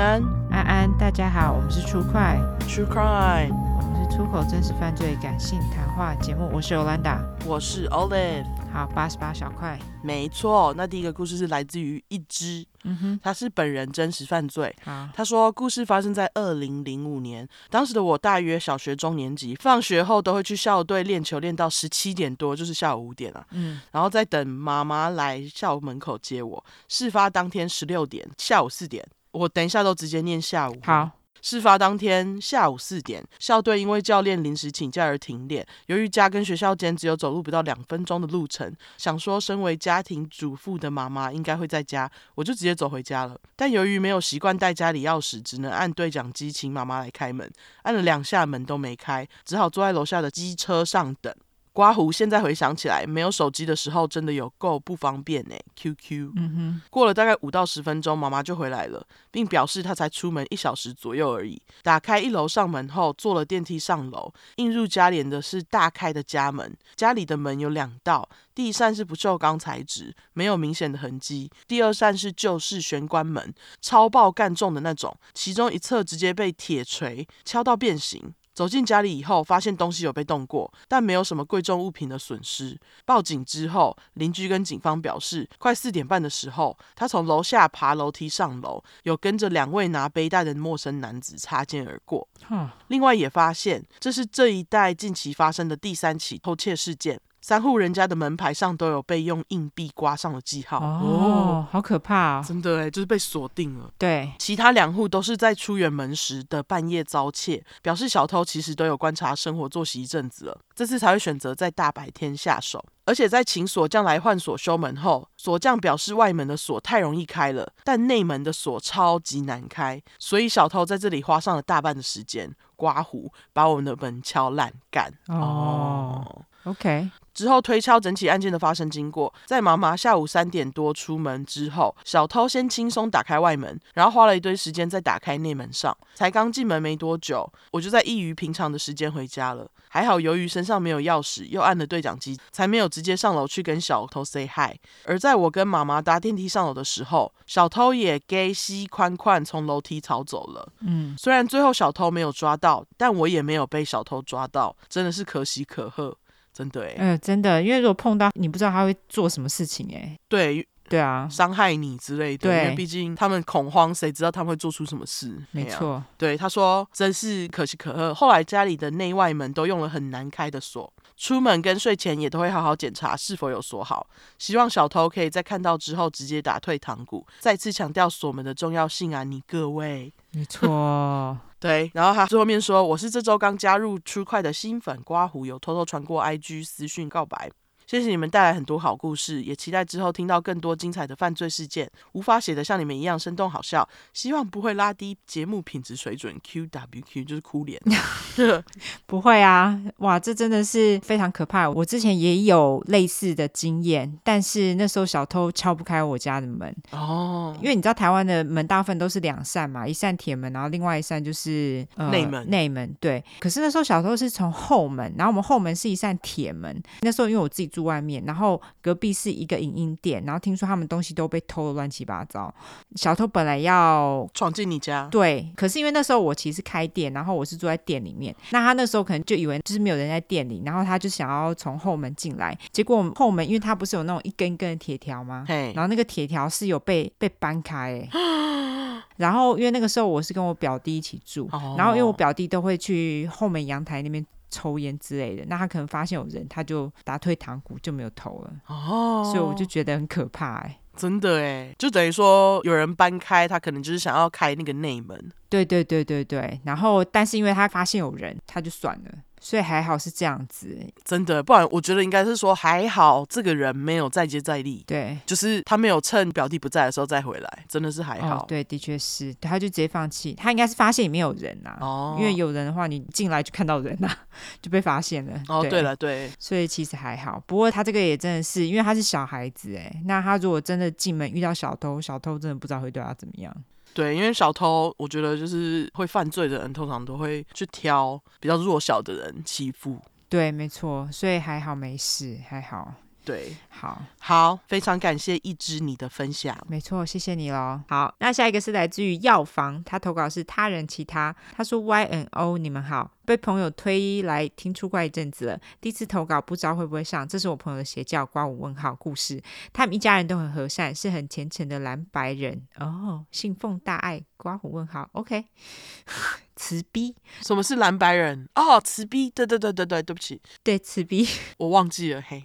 安，安安，大家好，我们是出快。True Crime，我们是出口真实犯罪感性谈话节目，我是 Olanda，我是 Olive，好，八十八小块，没错，那第一个故事是来自于一只，嗯哼，他是本人真实犯罪，好，他说故事发生在二零零五年，当时的我大约小学中年级，放学后都会去校队练球，练到十七点多，就是下午五点啊，嗯，然后再等妈妈来校门口接我，事发当天十六点，下午四点。我等一下都直接念下午。好，事发当天下午四点，校队因为教练临时请假而停练。由于家跟学校间只有走路不到两分钟的路程，想说身为家庭主妇的妈妈应该会在家，我就直接走回家了。但由于没有习惯带家里钥匙，只能按对讲机请妈妈来开门。按了两下门都没开，只好坐在楼下的机车上等。刮胡，现在回想起来，没有手机的时候真的有够不方便呢。QQ，嗯哼，过了大概五到十分钟，妈妈就回来了，并表示她才出门一小时左右而已。打开一楼上门后，坐了电梯上楼，映入家帘的是大开的家门。家里的门有两道，第一扇是不锈钢材质，没有明显的痕迹；第二扇是旧式玄关门，超爆干重的那种，其中一侧直接被铁锤敲到变形。走进家里以后，发现东西有被动过，但没有什么贵重物品的损失。报警之后，邻居跟警方表示，快四点半的时候，他从楼下爬楼梯上楼，有跟着两位拿背带的陌生男子擦肩而过。另外也发现，这是这一带近期发生的第三起偷窃事件。三户人家的门牌上都有被用硬币刮上了记号哦，哦，好可怕哦！真的哎，就是被锁定了。对，其他两户都是在出远门时的半夜遭窃，表示小偷其实都有观察生活作息一阵子了，这次才会选择在大白天下手。而且在请锁匠来换锁修门后，锁匠表示外门的锁太容易开了，但内门的锁超级难开，所以小偷在这里花上了大半的时间刮胡，把我们的门敲烂干。哦，哦，OK。之后推敲整起案件的发生经过，在妈妈下午三点多出门之后，小偷先轻松打开外门，然后花了一堆时间再打开内门上。才刚进门没多久，我就在异于平常的时间回家了。还好由于身上没有钥匙，又按了对讲机，才没有直接上楼去跟小偷 say hi。而在我跟妈妈搭电梯上楼的时候，小偷也给西宽宽从楼梯逃走了。嗯，虽然最后小偷没有抓到，但我也没有被小偷抓到，真的是可喜可贺。真的哎，嗯，真的，因为如果碰到你不知道他会做什么事情哎，对，对啊，伤害你之类的，对，因为毕竟他们恐慌，谁知道他们会做出什么事？没错，啊、对，他说真是可喜可贺。后来家里的内外门都用了很难开的锁，出门跟睡前也都会好好检查是否有锁好。希望小偷可以在看到之后直接打退堂鼓，再次强调锁门的重要性啊！你各位，没错。对，然后他最后面说：“我是这周刚加入 True 快的新粉，刮胡有偷偷传过 IG 私讯告白。”谢谢你们带来很多好故事，也期待之后听到更多精彩的犯罪事件。无法写的像你们一样生动好笑，希望不会拉低节目品质水准。QWQ 就是哭脸，不会啊！哇，这真的是非常可怕。我之前也有类似的经验，但是那时候小偷敲不开我家的门哦，因为你知道台湾的门大部分都是两扇嘛，一扇铁门，然后另外一扇就是、呃、内门。内门对，可是那时候小偷是从后门，然后我们后门是一扇铁门。那时候因为我自己住。外面，然后隔壁是一个影音店，然后听说他们东西都被偷的乱七八糟。小偷本来要闯进你家，对，可是因为那时候我其实开店，然后我是住在店里面，那他那时候可能就以为就是没有人在店里，然后他就想要从后门进来。结果后门因为他不是有那种一根一根的铁条吗？然后那个铁条是有被被搬开，然后因为那个时候我是跟我表弟一起住，然后因为我表弟都会去后门阳台那边。抽烟之类的，那他可能发现有人，他就打退堂鼓，就没有投了。哦，所以我就觉得很可怕，哎，真的哎，就等于说有人搬开，他可能就是想要开那个内门。对对对对对，然后但是因为他发现有人，他就算了。所以还好是这样子，真的，不然我觉得应该是说还好这个人没有再接再厉，对，就是他没有趁表弟不在的时候再回来，真的是还好。哦、对，的确是，他就直接放弃，他应该是发现里面有人呐、啊，哦，因为有人的话，你进来就看到人呐、啊，就被发现了。哦，对，对了，对，所以其实还好，不过他这个也真的是，因为他是小孩子，哎，那他如果真的进门遇到小偷，小偷真的不知道会对他怎么样。对，因为小偷，我觉得就是会犯罪的人，通常都会去挑比较弱小的人欺负。对，没错，所以还好没事，还好。对，好，好，非常感谢一枝你的分享。没错，谢谢你喽。好，那下一个是来自于药房，他投稿是他人其他，他说 Y N O 你们好，被朋友推来听出怪一阵子了，第一次投稿不知道会不会上，这是我朋友的邪教刮胡问号故事，他们一家人都很和善，是很虔诚的蓝白人。哦，信奉大爱刮胡问号，OK，慈逼，什么是蓝白人？哦，慈逼，对对对对对，对不起，对慈逼，我忘记了，嘿。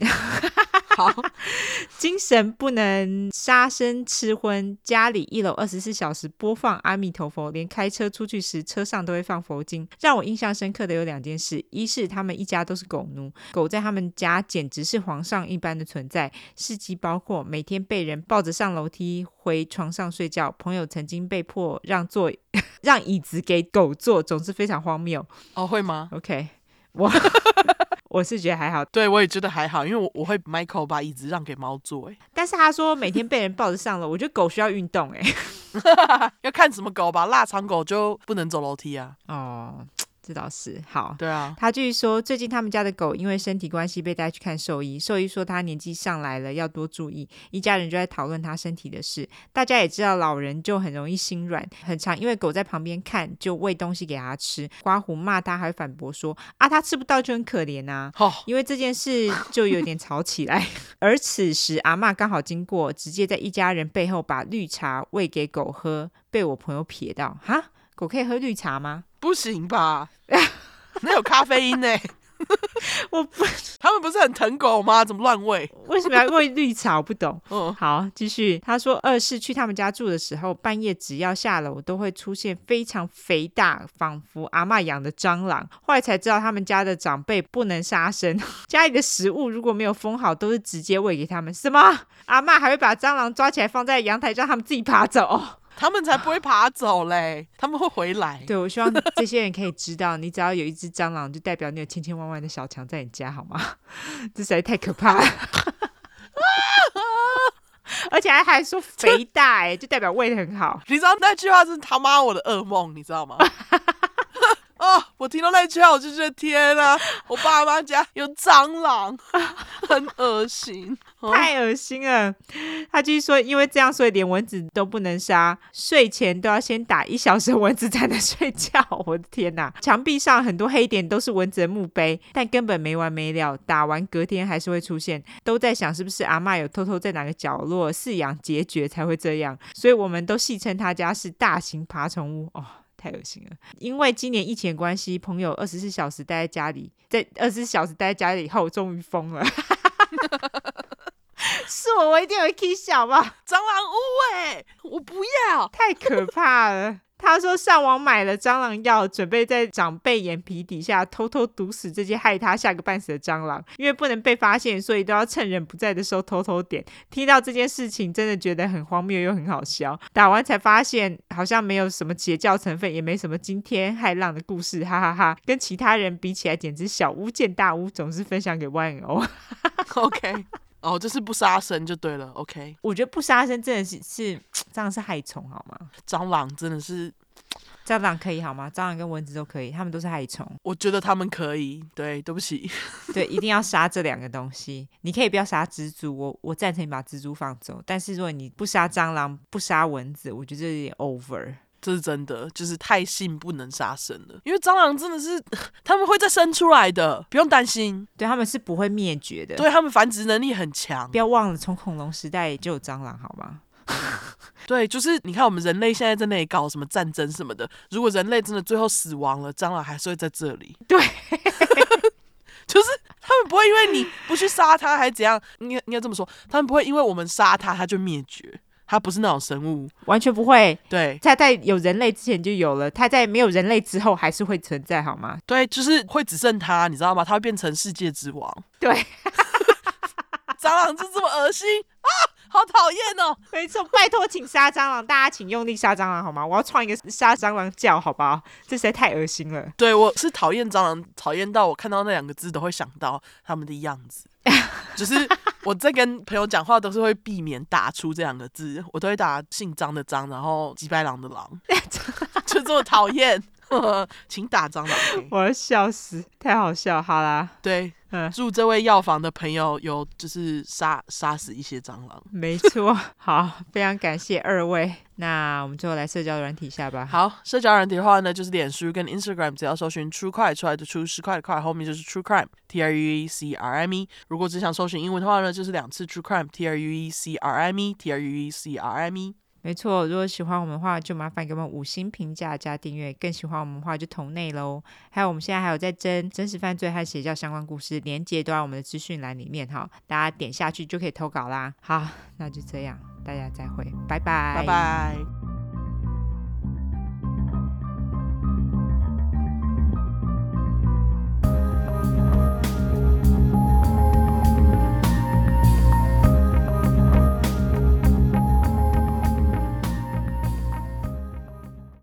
好，精神不能杀生吃荤，家里一楼二十四小时播放阿弥陀佛，连开车出去时车上都会放佛经。让我印象深刻的有两件事：一是他们一家都是狗奴，狗在他们家简直是皇上一般的存在。事迹包括每天被人抱着上楼梯回床上睡觉，朋友曾经被迫让座让椅子给狗坐，总是非常荒谬。哦，会吗？OK，我。我是觉得还好，对我也觉得还好，因为我我会 Michael 把椅子让给猫坐，哎，但是他说每天被人抱着上楼，我觉得狗需要运动，哎，要看什么狗吧，腊肠狗就不能走楼梯啊，哦。这倒是好，对啊。他继续说，最近他们家的狗因为身体关系被带去看兽医，兽医说他年纪上来了，要多注意。一家人就在讨论他身体的事。大家也知道，老人就很容易心软，很常因为狗在旁边看，就喂东西给他吃。刮胡骂他，还反驳说啊，他吃不到就很可怜啊。哦，因为这件事就有点吵起来。而此时阿嬷刚好经过，直接在一家人背后把绿茶喂给狗喝，被我朋友瞥到。哈，狗可以喝绿茶吗？不行吧？那有咖啡因呢？我不，他们不是很疼狗吗？怎么乱喂？为什么要喂绿茶？我不懂。嗯，好，继续。他说，二是去他们家住的时候，半夜只要下楼，都会出现非常肥大，仿佛阿嬷养的蟑螂。后来才知道，他们家的长辈不能杀生，家里的食物如果没有封好，都是直接喂给他们。什么？阿嬷还会把蟑螂抓起来放在阳台，让他们自己爬走。他们才不会爬走嘞，他们会回来。对，我希望这些人可以知道，你只要有一只蟑螂，就代表你有千千万万的小强在你家，好吗？这实在太可怕了，而且还还说肥大，哎，就代表喂得很好。你知道那句话是他妈我的噩梦，你知道吗？哦，我听到那句话，我就觉得天啊，我爸妈家有蟑螂，很恶心，太恶心了。他继续说，因为这样，所以连蚊子都不能杀，睡前都要先打一小时蚊子才能睡觉。我的天哪，墙壁上很多黑点都是蚊子的墓碑，但根本没完没了，打完隔天还是会出现。都在想是不是阿嬷有偷偷在哪个角落饲养孑孓才会这样，所以我们都戏称他家是大型爬虫屋哦。太恶心了！因为今年疫情关系，朋友二十四小时待在家里，在二十四小时待在家里以后，终于疯了。是我，我一定会气笑吧？蟑螂屋哎，我不要，太可怕了。他说上网买了蟑螂药，准备在长辈眼皮底下偷偷毒死这些害他吓个半死的蟑螂。因为不能被发现，所以都要趁人不在的时候偷偷点。听到这件事情，真的觉得很荒谬又很好笑。打完才发现，好像没有什么邪教成分，也没什么惊天骇浪的故事，哈哈哈，跟其他人比起来，简直小巫见大巫，总是分享给 YNO。OK，哦，就是不杀生就对了。OK，我觉得不杀生真的是是。这样是害虫好吗？蟑螂真的是，蟑螂可以好吗？蟑螂跟蚊子都可以，它们都是害虫。我觉得它们可以。对，对不起。对，一定要杀这两个东西。你可以不要杀蜘蛛，我我赞成你把蜘蛛放走。但是如果你不杀蟑螂，不杀蚊子，我觉得这有点 over。这是真的，就是太性不能杀生了。因为蟑螂真的是，他们会再生出来的，不用担心。对，他们是不会灭绝的。对，他们繁殖能力很强。不要忘了，从恐龙时代就有蟑螂，好吗？对，就是你看，我们人类现在在那里搞什么战争什么的。如果人类真的最后死亡了，蟑螂还是会在这里。对，就是他们不会因为你不去杀它，还怎样？应该应该这么说，他们不会因为我们杀它，它就灭绝。它不是那种生物，完全不会。对，它在有人类之前就有了，它在没有人类之后还是会存在，好吗？对，就是会只剩它，你知道吗？它会变成世界之王。对，蟑螂就这么恶心啊！好讨厌哦！没错，拜托，请杀蟑螂，大家请用力杀蟑螂好吗？我要创一个杀蟑螂叫，好不好？这实在太恶心了。对，我是讨厌蟑螂，讨厌到我看到那两个字都会想到他们的样子。就是我在跟朋友讲话都是会避免打出这两个字，我都会打姓张的张，然后击败狼的狼 就这么讨厌。请打蟑螂，我要笑死，太好笑。好啦，对。嗯，祝这位药房的朋友有就是杀杀死一些蟑螂。没错，好，非常感谢二位。那我们最后来社交软体下吧。好，社交软体的话呢，就是脸书跟 Instagram，只要搜寻 True Crime 出来的出十块的块，后面就是 True Crime，T R U E C R I M E。如果只想搜寻英文的话呢，就是两次 True Crime，T R U E C R I M E，T R U E C R I M E。没错，如果喜欢我们的话，就麻烦给我们五星评价加订阅。更喜欢我们的话，就同内喽。还有，我们现在还有在征真实犯罪和邪教相关故事，连接都在我们的资讯栏里面哈，大家点下去就可以投稿啦。好，那就这样，大家再会，拜拜，拜拜。